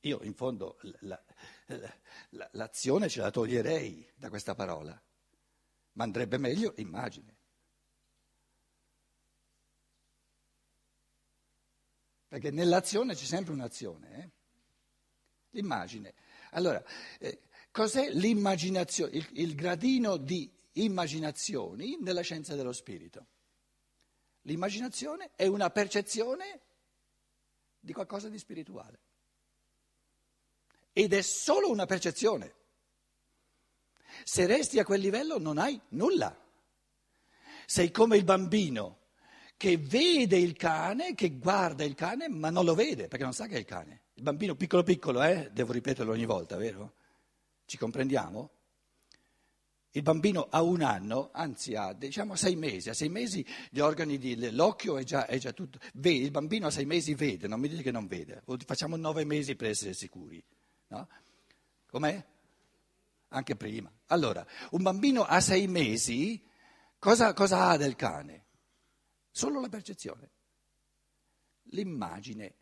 Io in fondo la, la, la, l'azione ce la toglierei da questa parola, ma andrebbe meglio immagine. Perché nell'azione c'è sempre un'azione, eh? l'immagine. Allora, eh, cos'è l'immaginazione, il, il gradino di immaginazioni nella scienza dello spirito? L'immaginazione è una percezione di qualcosa di spirituale. Ed è solo una percezione. Se resti a quel livello non hai nulla. Sei come il bambino che vede il cane, che guarda il cane, ma non lo vede perché non sa che è il cane. Il bambino piccolo piccolo, eh? Devo ripeterlo ogni volta, vero? Ci comprendiamo? Il bambino ha un anno, anzi ha diciamo sei mesi, a sei mesi gli organi dell'occhio è già, è già tutto. Vede, il bambino a sei mesi vede, non mi dite che non vede, facciamo nove mesi per essere sicuri. No? Com'è? Anche prima. Allora, un bambino a sei mesi cosa, cosa ha del cane? Solo la percezione, l'immagine,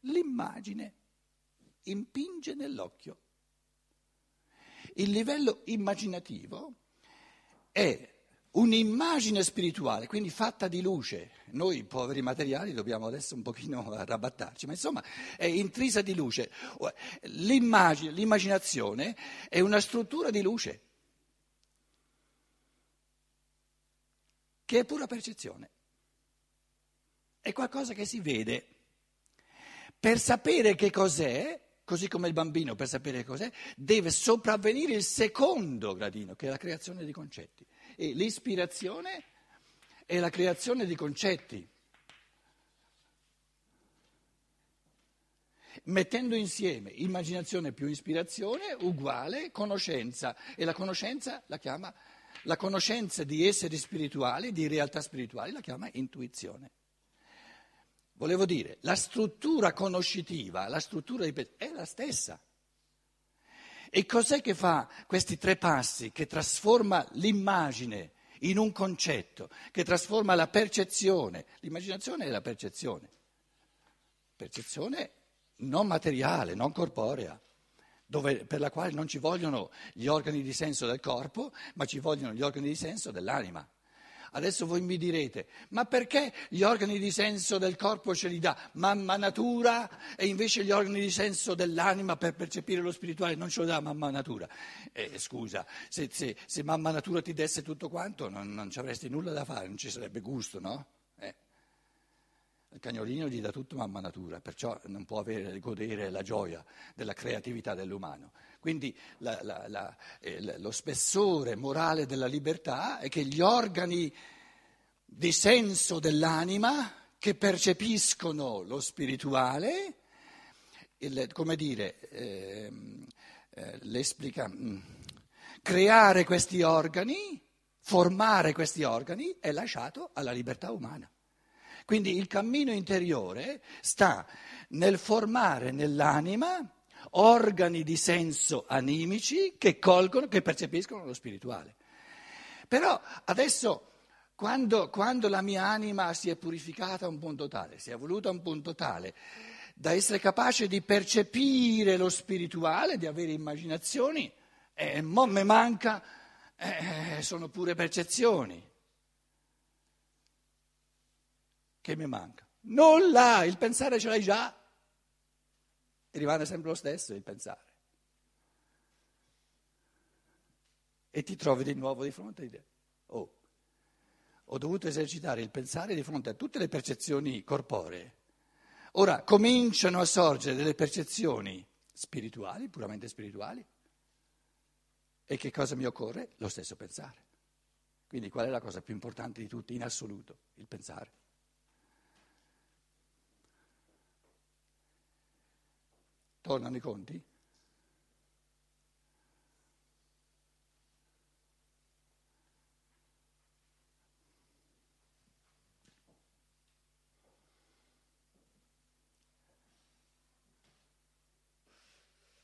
l'immagine impinge nell'occhio. Il livello immaginativo è un'immagine spirituale, quindi fatta di luce. Noi poveri materiali dobbiamo adesso un pochino arrabattarci, ma insomma è intrisa di luce. L'immagine, l'immaginazione è una struttura di luce, che è pura percezione. È qualcosa che si vede. Per sapere che cos'è, così come il bambino per sapere cos'è, deve sopravvenire il secondo gradino, che è la creazione di concetti. E l'ispirazione è la creazione di concetti. Mettendo insieme immaginazione più ispirazione uguale conoscenza e la conoscenza la chiama la conoscenza di esseri spirituali, di realtà spirituali, la chiama intuizione. Volevo dire, la struttura conoscitiva, la struttura di è la stessa. E cos'è che fa questi tre passi che trasforma l'immagine in un concetto, che trasforma la percezione? L'immaginazione è la percezione. Percezione non materiale, non corporea, dove, per la quale non ci vogliono gli organi di senso del corpo, ma ci vogliono gli organi di senso dell'anima. Adesso voi mi direte, ma perché gli organi di senso del corpo ce li dà mamma natura e invece gli organi di senso dell'anima per percepire lo spirituale non ce lo dà mamma natura? Eh, scusa, se, se, se, mamma natura ti desse tutto quanto non, non ci avresti nulla da fare, non ci sarebbe gusto, no? Eh. Il cagnolino gli dà tutto mamma natura, perciò non può avere, godere la gioia della creatività dell'umano. Quindi la, la, la, eh, lo spessore morale della libertà è che gli organi di senso dell'anima che percepiscono lo spirituale, il, come dire, eh, eh, mm, creare questi organi, formare questi organi è lasciato alla libertà umana. Quindi il cammino interiore sta nel formare nell'anima organi di senso animici che colgono, che percepiscono lo spirituale. Però adesso, quando, quando la mia anima si è purificata a un punto tale, si è evoluta a un punto tale, da essere capace di percepire lo spirituale, di avere immaginazioni, eh, mo me manca, eh, sono pure percezioni. Che mi manca? Nulla, il pensare ce l'hai già. E rimane sempre lo stesso il pensare. E ti trovi di nuovo di fronte a te. Oh, ho dovuto esercitare il pensare di fronte a tutte le percezioni corporee. Ora cominciano a sorgere delle percezioni spirituali, puramente spirituali. E che cosa mi occorre? Lo stesso pensare. Quindi qual è la cosa più importante di tutti in assoluto? Il pensare. Tornano i conti?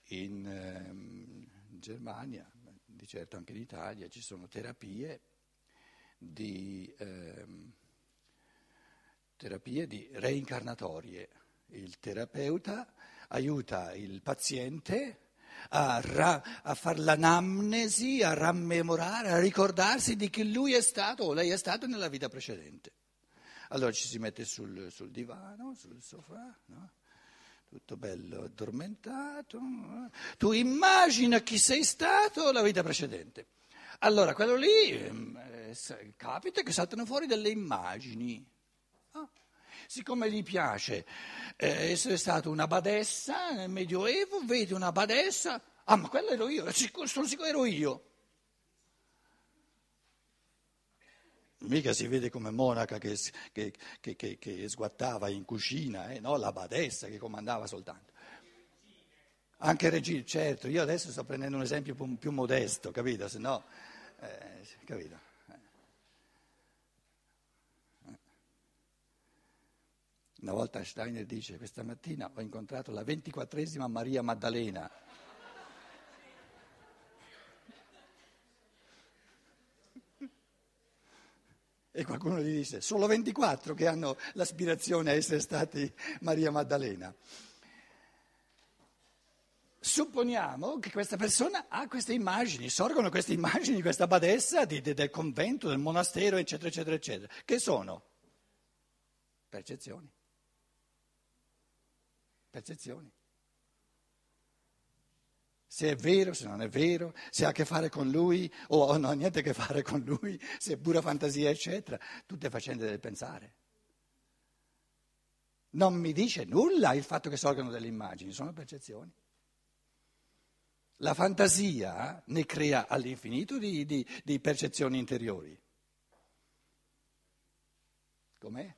In eh, Germania, di certo anche in Italia, ci sono terapie di, eh, terapie di reincarnatorie. Il terapeuta aiuta il paziente a, ra, a fare l'anamnesi, a rammemorare, a ricordarsi di chi lui è stato o lei è stato nella vita precedente. Allora ci si mette sul, sul divano, sul sofà, no? tutto bello addormentato. Tu immagina chi sei stato la vita precedente. Allora, quello lì eh, capita che saltano fuori delle immagini. Ah, siccome gli piace eh, essere stato una badessa nel Medioevo, vede una badessa, ah ma quella ero io, sono sicuro ero io. Mica si vede come monaca che, che, che, che sguattava in cucina, eh? no? la badessa che comandava soltanto. Anche regina, certo, io adesso sto prendendo un esempio più, più modesto, capito? Se no, eh, capito? Una volta Steiner dice, questa mattina ho incontrato la ventiquattresima Maria Maddalena. E qualcuno gli disse, solo 24 che hanno l'aspirazione a essere stati Maria Maddalena. Supponiamo che questa persona ha queste immagini, sorgono queste immagini, questa badessa di, di, del convento, del monastero, eccetera, eccetera, eccetera. Che sono? Percezioni. Percezioni se è vero, se non è vero, se ha a che fare con lui o non ha niente a che fare con lui, se è pura fantasia, eccetera, tutte faccende del pensare. Non mi dice nulla il fatto che sorgano delle immagini, sono percezioni. La fantasia ne crea all'infinito di, di, di percezioni interiori. Com'è?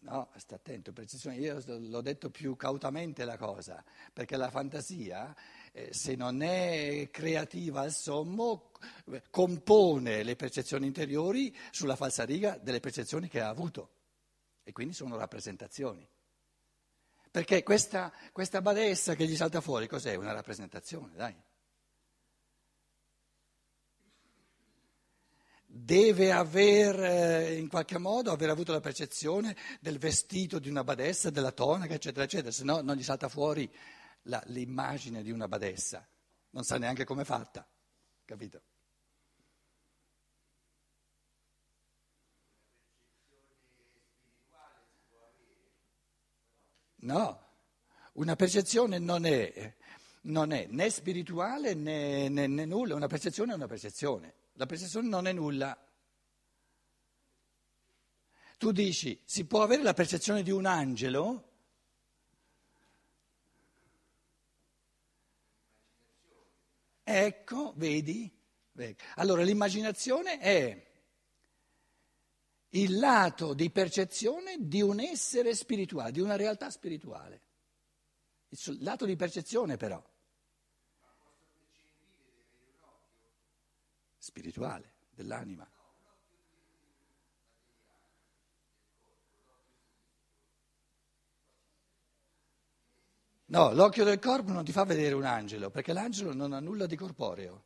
No, sta attento, percezione. Io l'ho detto più cautamente la cosa, perché la fantasia, eh, se non è creativa al sommo, compone le percezioni interiori sulla falsariga delle percezioni che ha avuto. E quindi sono rappresentazioni. Perché questa, questa badessa che gli salta fuori, cos'è? Una rappresentazione, dai. Deve aver eh, in qualche modo aver avuto la percezione del vestito di una badessa, della tonaca, eccetera, eccetera, se no non gli salta fuori la, l'immagine di una badessa, non sa neanche come è fatta, capito? No, una percezione non è, non è né spirituale né, né, né nulla, una percezione è una percezione. La percezione non è nulla. Tu dici, si può avere la percezione di un angelo? Ecco, vedi? Allora l'immaginazione è il lato di percezione di un essere spirituale, di una realtà spirituale. Il lato di percezione però. Spirituale dell'anima. No, l'occhio del corpo non ti fa vedere un angelo, perché l'angelo non ha nulla di corporeo.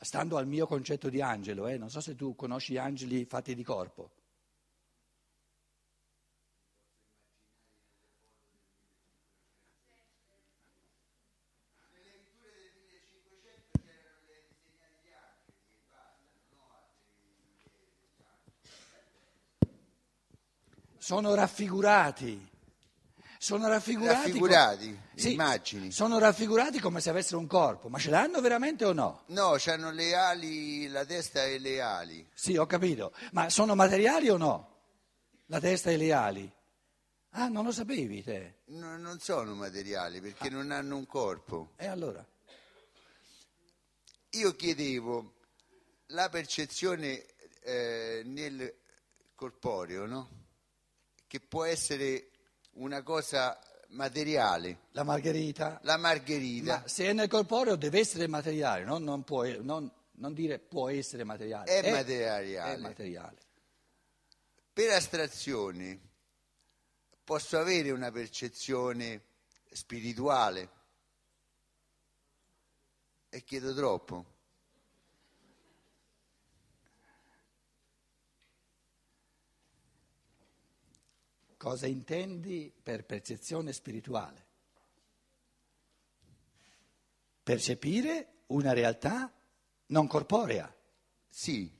Stando al mio concetto di angelo, eh, non so se tu conosci angeli fatti di corpo. Sono raffigurati. Sono raffigurati, raffigurati com- sì, immagini. Sono raffigurati come se avessero un corpo, ma ce l'hanno veramente o no? No, hanno le ali, la testa e le ali. Sì, ho capito. Ma sono materiali o no? La testa e le ali? Ah, non lo sapevi te? No, non sono materiali perché ah. non hanno un corpo. E allora? Io chiedevo la percezione eh, nel corporeo, no? Che può essere una cosa materiale. La margherita? La margherita. Ma se è nel corporeo deve essere materiale, no? non, può, non, non, dire può essere materiale. È, è, materiale. è materiale. Per astrazione posso avere una percezione spirituale e chiedo troppo. Cosa intendi per percezione spirituale? Percepire una realtà non corporea. Sì.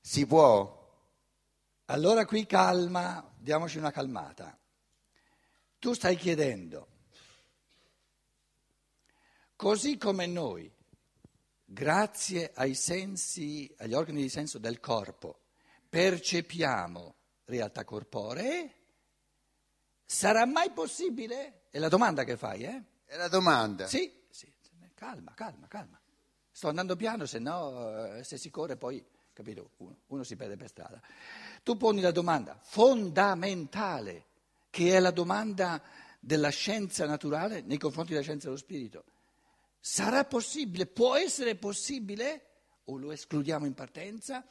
Si può? Allora qui calma, diamoci una calmata. Tu stai chiedendo, così come noi, grazie ai sensi, agli organi di senso del corpo, percepiamo realtà corporee, sarà mai possibile? È la domanda che fai, eh? È la domanda. Sì, sì, calma, calma, calma. Sto andando piano, se no, eh, se si corre poi, capito, uno, uno si perde per strada. Tu poni la domanda fondamentale, che è la domanda della scienza naturale nei confronti della scienza dello spirito. Sarà possibile, può essere possibile, o lo escludiamo in partenza,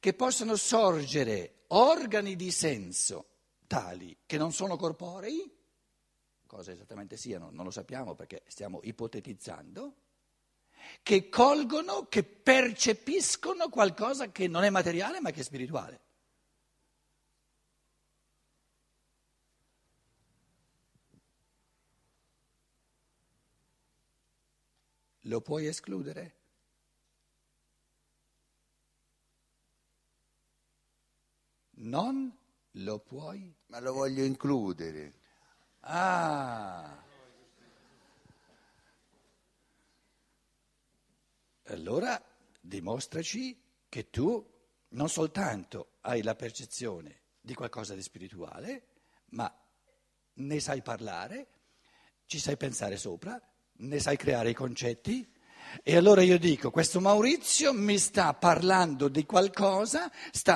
che possano sorgere organi di senso tali che non sono corporei, cosa esattamente siano, non lo sappiamo perché stiamo ipotetizzando, che colgono, che percepiscono qualcosa che non è materiale ma che è spirituale. Lo puoi escludere? Non lo puoi. Ma lo voglio includere. Ah. Allora dimostraci che tu non soltanto hai la percezione di qualcosa di spirituale, ma ne sai parlare, ci sai pensare sopra, ne sai creare i concetti. E allora io dico, questo Maurizio mi sta parlando di qualcosa,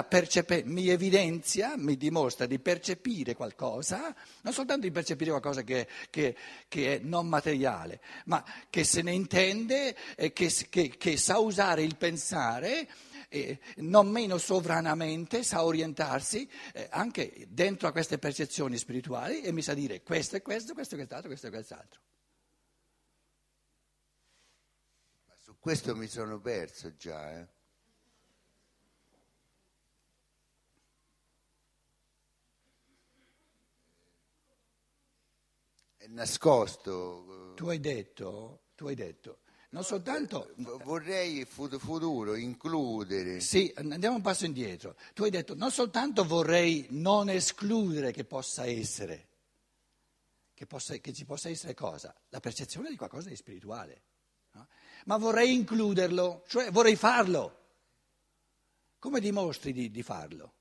percepe- mi evidenzia, mi dimostra di percepire qualcosa, non soltanto di percepire qualcosa che, che, che è non materiale, ma che se ne intende, eh, che, che, sa usare il pensare, eh, non meno sovranamente, sa orientarsi eh, anche dentro a queste percezioni spirituali e mi sa dire questo è questo, questo è quest'altro, questo è quest'altro. Questo mi sono perso già. Eh. È nascosto. Tu hai detto, tu hai detto, non soltanto... Vorrei futuro includere. Sì, andiamo un passo indietro. Tu hai detto, non soltanto vorrei non escludere che possa essere, che, possa, che ci possa essere cosa? La percezione di qualcosa di spirituale ma vorrei includerlo, cioè vorrei farlo. Come dimostri di, di farlo?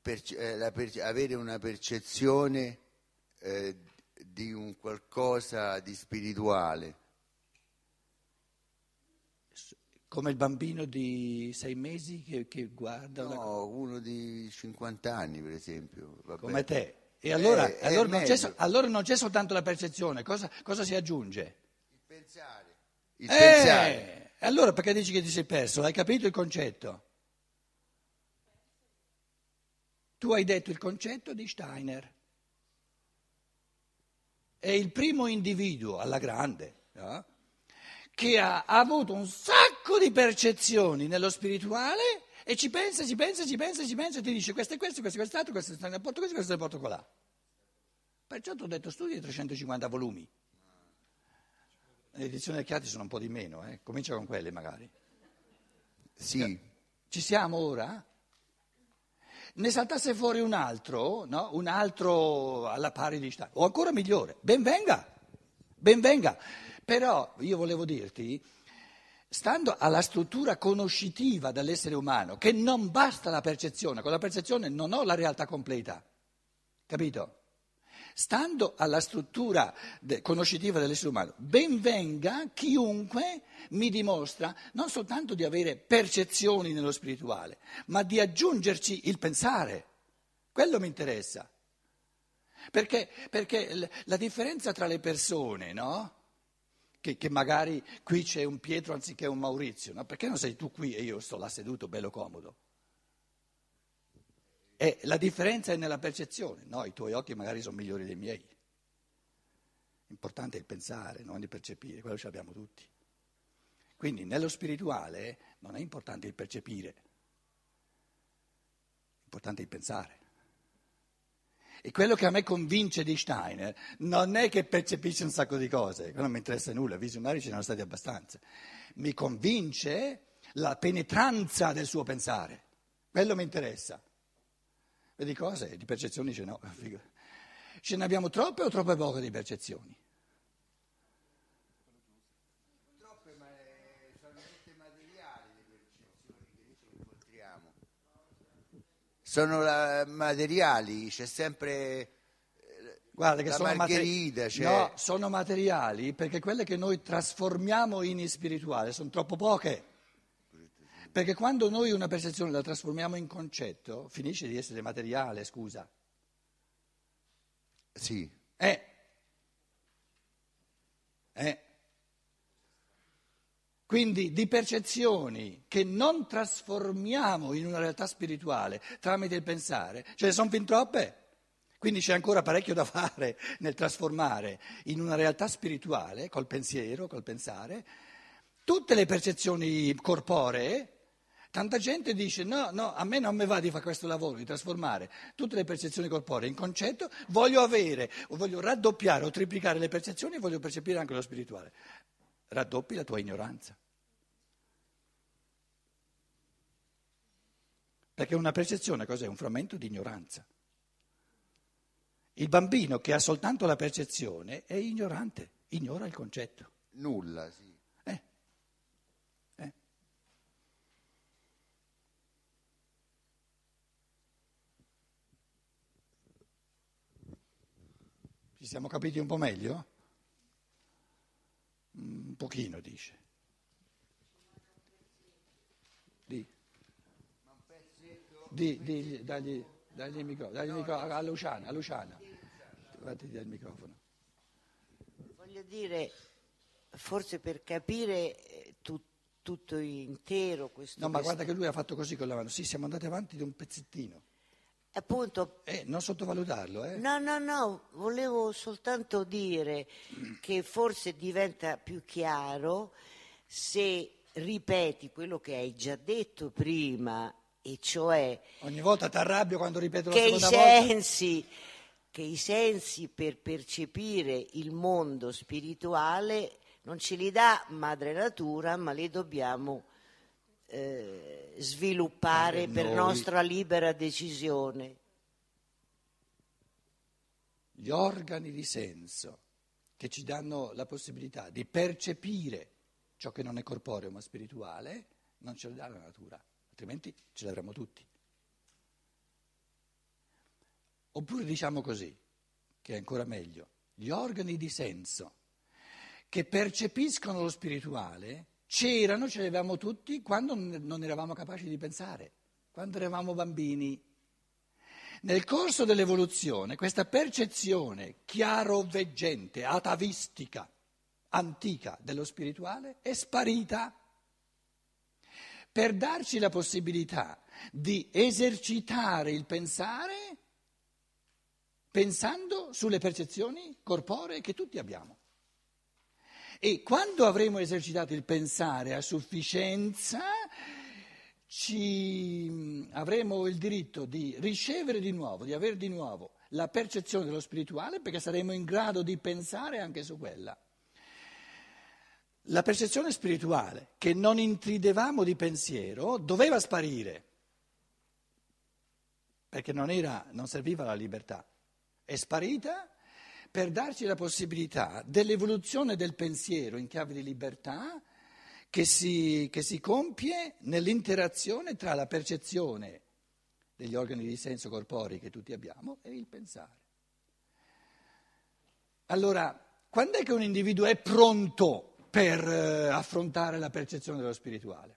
Perce- eh, per- avere una percezione eh, di un qualcosa di spirituale. Come il bambino di sei mesi che, che guarda... No, una... uno di 50 anni per esempio. Vabbè. Come te. E allora, è, allora, non allora, non c'è, soltanto la percezione, cosa, cosa si aggiunge? Il pensare. Il eh, pensare. Allora perché dici che ti sei perso? Hai capito il concetto? Tu hai detto il concetto di Steiner. È il primo individuo alla grande no? che ha, ha avuto un sacco di percezioni nello spirituale e ci pensa, ci pensa, ci pensa, ci pensa e ti dice questo è questo, questo è quest'altro, questo sta nel porto questo, questo è nel porto colà. Perciò ti ho detto studi di 350 volumi. Le edizioni del Chiati sono un po' di meno, eh? comincia con quelle magari. Sì. Ci siamo ora? Ne saltasse fuori un altro, no? un altro alla pari di Stein, o ancora migliore, ben venga, ben venga. Però io volevo dirti stando alla struttura conoscitiva dell'essere umano, che non basta la percezione, con la percezione non ho la realtà completa, capito? Stando alla struttura de- conoscitiva dell'essere umano, ben venga chiunque mi dimostra non soltanto di avere percezioni nello spirituale, ma di aggiungerci il pensare. Quello mi interessa. Perché, perché la differenza tra le persone, no? Che, che, magari qui c'è un Pietro anziché un Maurizio, no? perché non sei tu qui e io sto là seduto bello comodo? E la differenza è nella percezione, no? i tuoi occhi magari sono migliori dei miei. L'importante è il pensare, non il percepire, quello ce l'abbiamo tutti. Quindi nello spirituale non è importante il percepire, è importante il pensare. E quello che a me convince di Steiner non è che percepisce un sacco di cose, quello non mi interessa nulla, visionari ce ne sono stati abbastanza, mi convince la penetranza del suo pensare, quello mi interessa. E di cose, di percezioni ce n'ho, ce ne abbiamo troppe o troppe poche di percezioni? Troppe, ma eh, sono materiali le percezioni che incontriamo. Sono la- materiali, c'è sempre Guarda che la sono, margherita, materi- c'è- no, sono materiali perché quelle che noi trasformiamo in spirituale sono troppo poche. Perché quando noi una percezione la trasformiamo in concetto, finisce di essere materiale, scusa. Sì, Eh. Eh. Quindi di percezioni che non trasformiamo in una realtà spirituale tramite il pensare, ce ne sono fin troppe. Quindi c'è ancora parecchio da fare nel trasformare in una realtà spirituale, col pensiero, col pensare, tutte le percezioni corporee. Tanta gente dice no, no, a me non mi va di fare questo lavoro, di trasformare tutte le percezioni corporee in concetto, voglio avere, o voglio raddoppiare o triplicare le percezioni e voglio percepire anche lo spirituale. Raddoppi la tua ignoranza. Perché una percezione cos'è? Un frammento di ignoranza. Il bambino che ha soltanto la percezione è ignorante, ignora il concetto. nulla, sì. Eh. Eh. Ci siamo capiti un po' meglio? Un pochino, dice. Di. Di, di, dagli, dagli il microfono, dagli microfono a Luciana, a Luciana. Dai il microfono. Voglio dire, forse per capire eh, tu- tutto intero questo... No, ma questo- guarda che lui ha fatto così con la mano. Sì, siamo andati avanti di un pezzettino. Appunto, Eh, non sottovalutarlo, eh. no, no, no, volevo soltanto dire che forse diventa più chiaro se ripeti quello che hai già detto prima, e cioè Ogni volta ti arrabbio quando ripeto la che i seconda volta. sensi, che i sensi per percepire il mondo spirituale non ce li dà madre natura, ma li dobbiamo eh, sviluppare Eh, per noi- nostra libera decisione. Gli organi di senso che ci danno la possibilità di percepire ciò che non è corporeo ma spirituale, non ce lo dà la natura, altrimenti ce l'avremmo tutti. Oppure diciamo così, che è ancora meglio, gli organi di senso che percepiscono lo spirituale c'erano, ce li avevamo tutti quando non eravamo capaci di pensare, quando eravamo bambini. Nel corso dell'evoluzione questa percezione chiaroveggente, atavistica, antica dello spirituale è sparita per darci la possibilità di esercitare il pensare pensando sulle percezioni corporee che tutti abbiamo. E quando avremo esercitato il pensare a sufficienza, ci avremo il diritto di ricevere di nuovo, di avere di nuovo la percezione dello spirituale perché saremo in grado di pensare anche su quella. La percezione spirituale che non intridevamo di pensiero doveva sparire perché non, era, non serviva alla libertà. È sparita per darci la possibilità dell'evoluzione del pensiero in chiave di libertà che si, che si compie nell'interazione tra la percezione degli organi di senso corporei che tutti abbiamo e il pensare. Allora, quando è che un individuo è pronto per eh, affrontare la percezione dello spirituale?